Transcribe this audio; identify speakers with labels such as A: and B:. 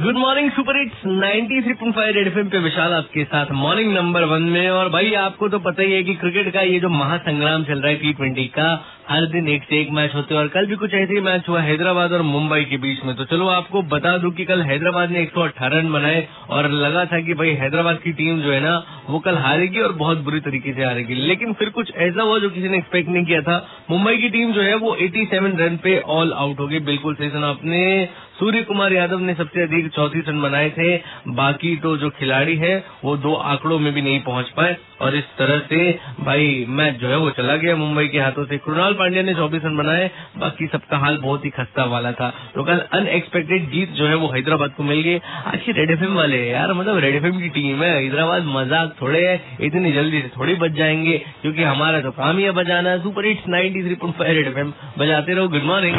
A: Good morning super hits 93.5 red FM पे विशाल आपके साथ मॉर्निंग नंबर वन में। और भाई, आपको तो पता ही है कि क्रिकेट का ये जो महासंग्राम चल रहा है टी ट्वेंटी का, हर दिन एक से एक मैच होते हैं। और कल भी कुछ ऐसे ही मैच हुआ हैदराबाद और मुंबई के बीच में। तो चलो, आपको बता दूँ कि कल हैदराबाद ने एक रन बनाए और लगा था कि भाई, हैदराबाद की टीम जो है ना वो कल हारेगी और बहुत बुरी तरीके से हारेगी। लेकिन फिर कुछ ऐसा हुआ जो किसी ने एक्सपेक्ट नहीं किया था। मुंबई की टीम जो है वो 87 रन पे ऑल आउट हो गई। बिल्कुल सही सुना आपने। सूर्य कुमार यादव ने सबसे अधिक चौतीस रन बनाए थे। बाकी तो जो खिलाड़ी है, वो दो आंकड़ों में भी नहीं पहुँच पाए। और इस तरह से भाई मैच जो है वो चला गया मुंबई के हाथों से। कृणाल पांड्या ने चौबीस रन बनाए। बाकी सबका हाल बहुत ही खस्ता वाला था। तो कल अनएक्सपेक्टेड जीत जो है वो हैदराबाद को मिल गई। अच्छी रेड एफएम वाले यार मतलब रेड एफएम की टीम है। हैदराबाद मज़ाक थोड़े है, इतनी जल्दी से थोड़ी बच जाएँगे, क्योंकि हमारा तो काम ही है बजाना, super hits ninety three point five red F बजाते रहो, गुड मॉर्निंग